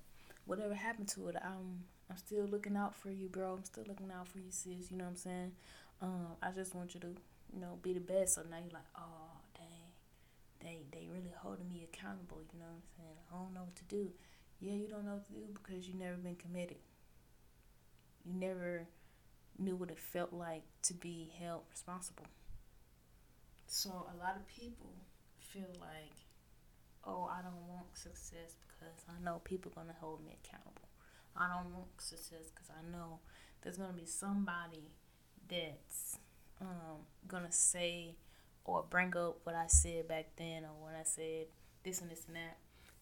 Whatever happened to it, I'm I'm still looking out for you, bro. I'm still looking out for you, sis. You know what I'm saying? Um, I just want you to, you know, be the best. So now you're like, oh, dang, they they really holding me accountable. You know what I'm saying? I don't know what to do. Yeah, you don't know what to do because you never been committed. You never knew what it felt like to be held responsible. So a lot of people feel like, oh, I don't want success because I know people gonna hold me accountable. I don't want success because I know there's gonna be somebody that's um, gonna say or bring up what I said back then or when I said this and this and that,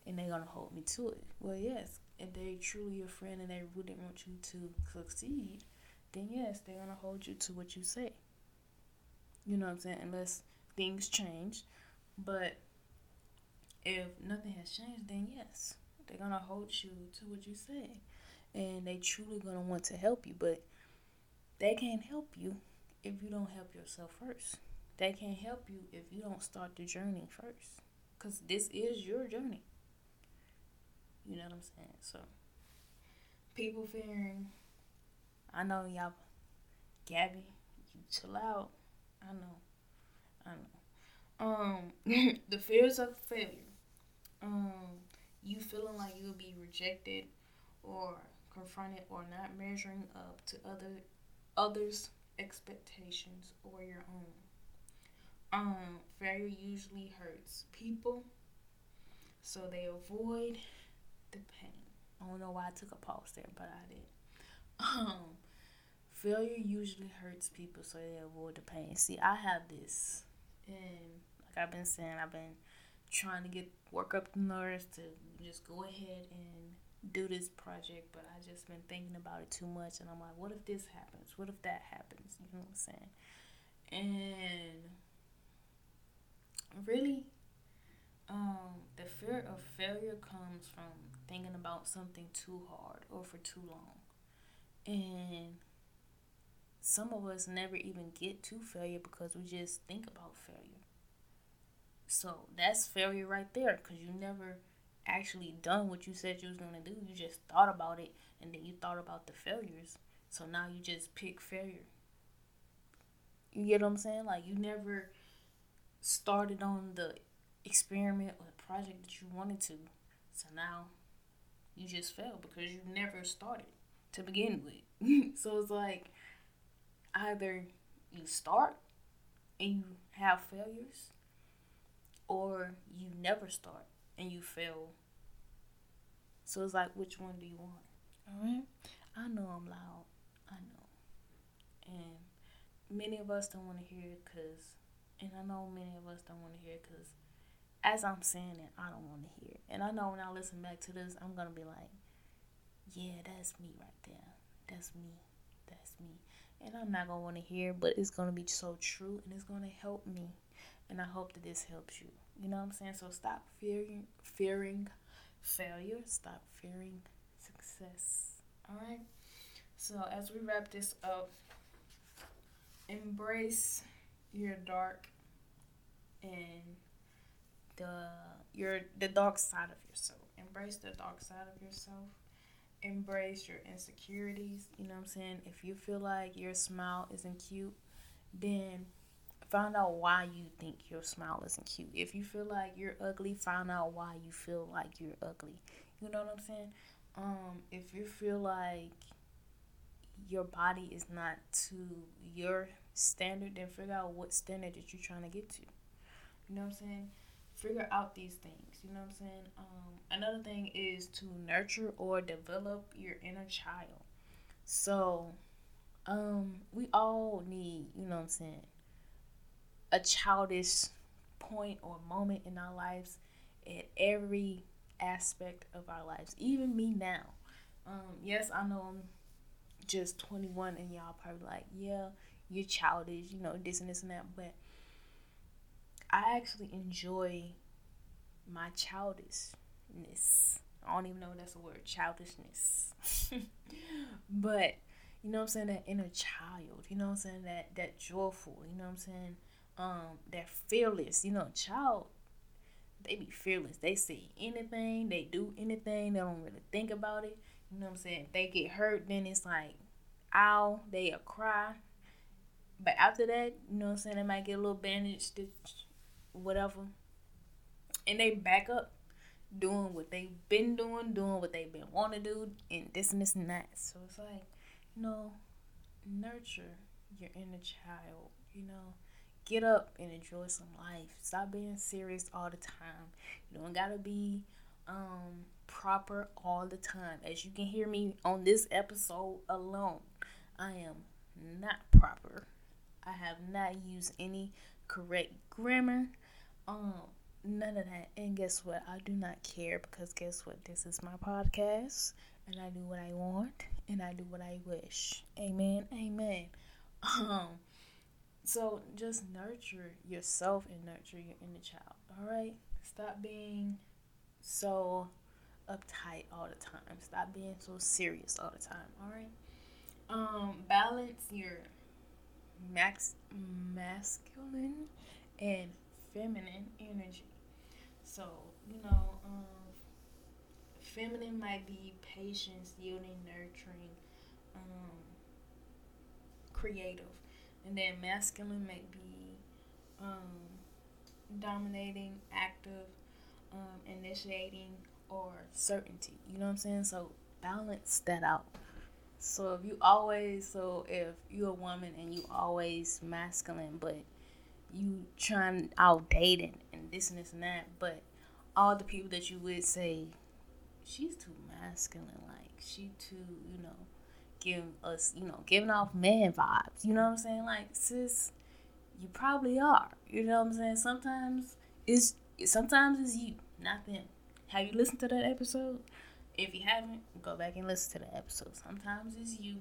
and they're gonna hold me to it. Well, yes, if they truly your friend and they really want you to succeed, then yes, they're gonna hold you to what you say. You know what I'm saying? Unless things change, but if nothing has changed, then yes, they're gonna hold you to what you say and they truly gonna want to help you, but they can't help you if you don't help yourself first. They can't help you if you don't start the journey first. Cause this is your journey. You know what I'm saying? So people fearing I know y'all Gabby, you chill out. I know. I know. Um *laughs* the fears of failure. Um you feeling like you'll be rejected or confronted or not measuring up to other others' expectations or your own. Um, failure usually hurts people, so they avoid the pain. I don't know why I took a pause there, but I did. Um, failure usually hurts people, so they avoid the pain. See, I have this, and like I've been saying, I've been trying to get work up the nerves to just go ahead and do this project, but I just been thinking about it too much, and I'm like, what if this happens? What if that happens? You know what I'm saying? And really, um, the fear of failure comes from thinking about something too hard or for too long, and some of us never even get to failure because we just think about failure. So that's failure right there because you never actually done what you said you was gonna do. You just thought about it and then you thought about the failures. So now you just pick failure. You get what I'm saying? Like you never started on the experiment or the project that you wanted to. So now you just failed because you never started to begin with. *laughs* so it's like either you start and you have failures or you never start and you fail. So it's like, which one do you want? All right. I know I'm loud. I know. And many of us don't want to hear it because, and I know many of us don't want to hear it because as I'm saying it, I don't want to hear it. And I know when I listen back to this, I'm going to be like, yeah, that's me right there. That's me. That's me. And I'm not going to want to hear, but it's going to be so true and it's going to help me. And I hope that this helps you. You know what I'm saying? So stop fearing fearing failure. Stop fearing success. Alright? So as we wrap this up, embrace your dark and the your the dark side of yourself. Embrace the dark side of yourself. Embrace your insecurities. You know what I'm saying? If you feel like your smile isn't cute, then find out why you think your smile isn't cute. If you feel like you're ugly, find out why you feel like you're ugly. You know what I'm saying? Um, if you feel like your body is not to your standard, then figure out what standard that you're trying to get to. You know what I'm saying? Figure out these things. You know what I'm saying? Um, another thing is to nurture or develop your inner child. So, um, we all need, you know what I'm saying, a childish point or moment in our lives at every aspect of our lives. Even me now. Um, yes, I know I'm just 21 and y'all probably like, yeah, you're childish, you know, this and this and that. But I actually enjoy my childishness. I don't even know if that's a word, childishness. *laughs* but you know I'm saying, that inner child, you know I'm saying, that that joyful, you know I'm saying? Um they're fearless. You know, child they be fearless. They say anything, they do anything, they don't really think about it. You know what I'm saying? If they get hurt, then it's like, ow, they'll cry. But after that, you know what I'm saying, they might get a little bandage, stitch, whatever. And they back up doing what they've been doing, doing what they've been wanting to do, and this and this and that. So it's like, you know, nurture your inner child, you know get up and enjoy some life. Stop being serious all the time. You don't gotta be um proper all the time. As you can hear me on this episode alone, I am not proper. I have not used any correct grammar. Um none of that. And guess what? I do not care because guess what? This is my podcast and I do what I want and I do what I wish. Amen. Amen. *laughs* Um so just nurture yourself and nurture your inner child. All right? Stop being so uptight all the time. Stop being so serious all the time. All right? Um balance your max masculine and feminine energy. So, you know, um feminine might be patience, yielding, nurturing, um creative and then masculine may be um, dominating, active, um, initiating, or certainty. You know what I'm saying? So balance that out. So if you always, so if you're a woman and you always masculine, but you trying out dating and this and this and that, but all the people that you would say, she's too masculine, like she too, you know, giving us, you know, giving off man vibes. You know what I'm saying? Like, sis, you probably are. You know what I'm saying? Sometimes it's sometimes it's you, not them. Have you listened to that episode? If you haven't, go back and listen to the episode. Sometimes it's you,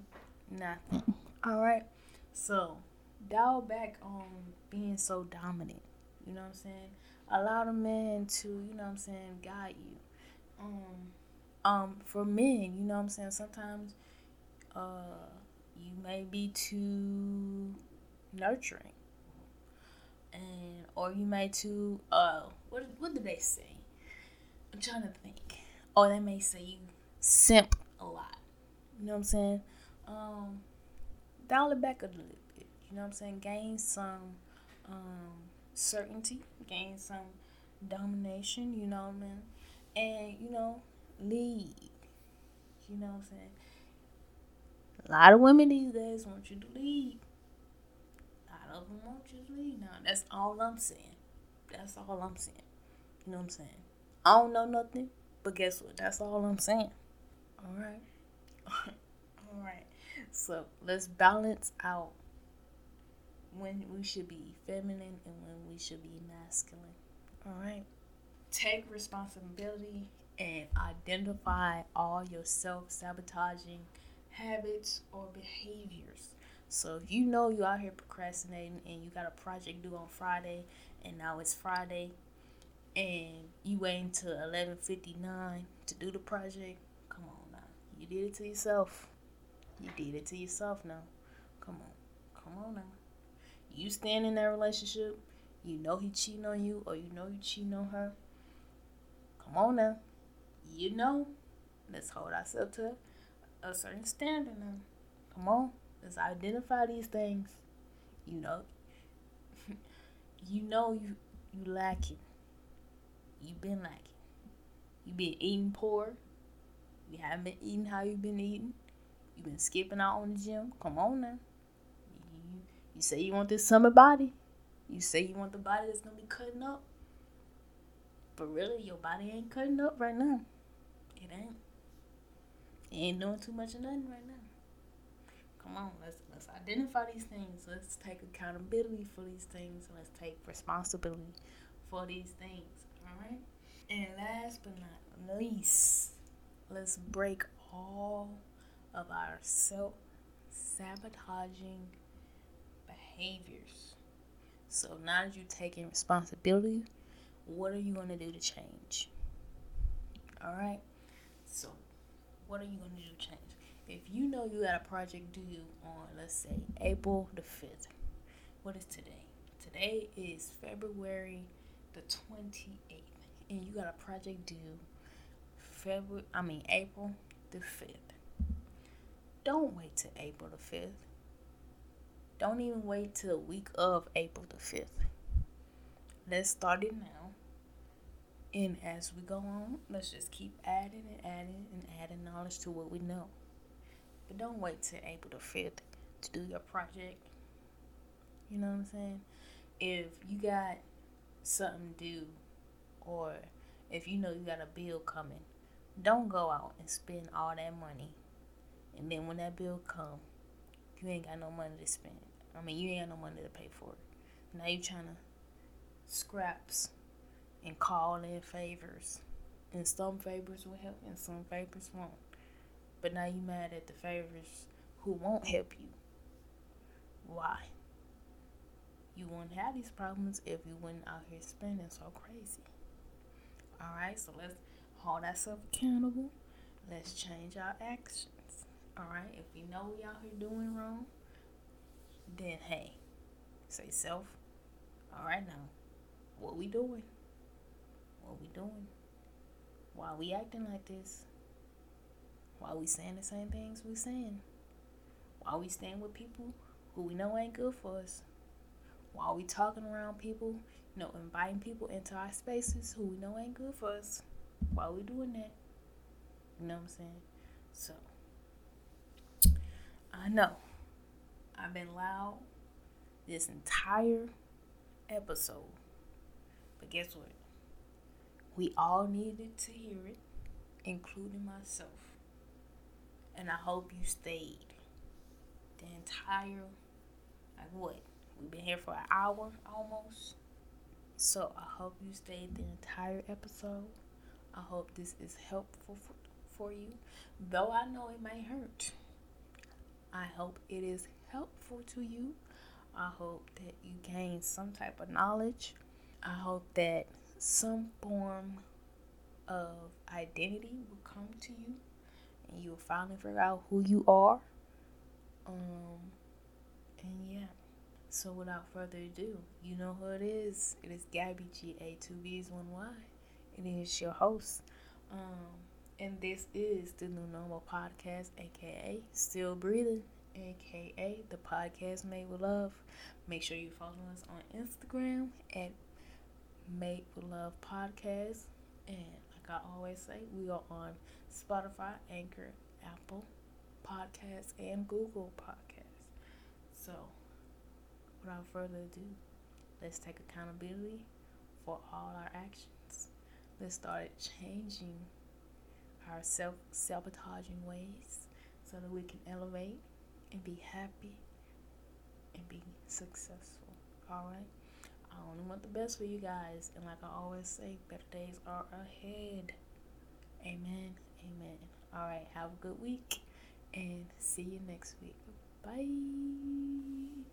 not them. All right. So dial back on being so dominant. You know what I'm saying? Allow the man to, you know what I'm saying, guide you. Um, um, for men, you know what I'm saying. Sometimes uh, you may be too nurturing. And or you may too. Uh, what what do they say? I'm trying to think. Or they may say you simp a lot. You know what I'm saying? Um, dial it back a little bit. You know what I'm saying? Gain some um, certainty, gain some domination. You know what I mean? And you know, lead. You know what I'm saying? A lot of women these days want you to leave. A lot of them want you to leave. Now that's all I'm saying. That's all I'm saying. You know what I'm saying? I don't know nothing, but guess what? That's all I'm saying. All right. *laughs* all right. So let's balance out when we should be feminine and when we should be masculine. All right. Take responsibility and identify all your self sabotaging habits or behaviors. So if you know you out here procrastinating and you got a project due on Friday and now it's Friday and you waiting till 11:59 to do the project, come on now. You did it to yourself. You did it to yourself now. Come on. Come on now. You stand in that relationship, you know he cheating on you or you know you cheating on her. Come on now. You know. Let's hold ourselves to a certain standard now. Come on, let's identify these things. You know, *laughs* you know you you lacking. You've been lacking. You've been eating poor. You haven't been eating how you've been eating. You've been skipping out on the gym. Come on now. You, you say you want this summer body. You say you want the body that's gonna be cutting up. But really, your body ain't cutting up right now. It ain't ain't doing too much of nothing right now. Come on, let's let's identify these things. Let's take accountability for these things. Let's take responsibility for these things. All right. And last but not least, let's break all of our self sabotaging behaviors. So now that you're taking responsibility, what are you going to do to change? All right. So what are you going to do to change? If you know you got a project due on, let's say, April the 5th, what is today? Today is February the 28th, and you got a project due February, I mean, April the 5th. Don't wait till April the 5th. Don't even wait till the week of April the 5th. Let's start it now. And as we go on, let's just keep adding and adding and adding knowledge to what we know. But don't wait till April the 5th to do your project. You know what I'm saying? If you got something due or if you know you got a bill coming, don't go out and spend all that money. And then when that bill come, you ain't got no money to spend. I mean, you ain't got no money to pay for it. Now you trying to scraps and call in favors. And some favors will help and some favors won't. But now you mad at the favors who won't help you. Why? You wouldn't have these problems if you not out here spending so crazy. Alright, so let's hold ourselves accountable. Let's change our actions. Alright, if we know we out here doing wrong, then hey, say self. Alright now, what we doing? What we doing? Why we acting like this? Why we saying the same things we're saying? Why we staying with people who we know ain't good for us? Why we talking around people, you know, inviting people into our spaces who we know ain't good for us? Why we doing that? You know what I'm saying? So, I know I've been loud this entire episode, but guess what? We all needed to hear it, including myself. And I hope you stayed the entire, like what? We've been here for an hour almost. So I hope you stayed the entire episode. I hope this is helpful for, for you. Though I know it may hurt, I hope it is helpful to you. I hope that you gain some type of knowledge. I hope that some form of identity will come to you and you'll finally figure out who you are. Um, and yeah. So without further ado, you know who it is. It is Gabby G A two B's one Y. It is your host. Um, and this is the New Normal Podcast, aka Still Breathing, aka the podcast made with love. Make sure you follow us on Instagram at Made with Love Podcast. And like I always say, we are on Spotify, Anchor, Apple Podcasts, and Google Podcasts. So without further ado, let's take accountability for all our actions. Let's start changing our self sabotaging ways so that we can elevate and be happy and be successful. Alright? I only want the best for you guys. And like I always say, better days are ahead. Amen. Amen. Alright, have a good week and see you next week. Bye.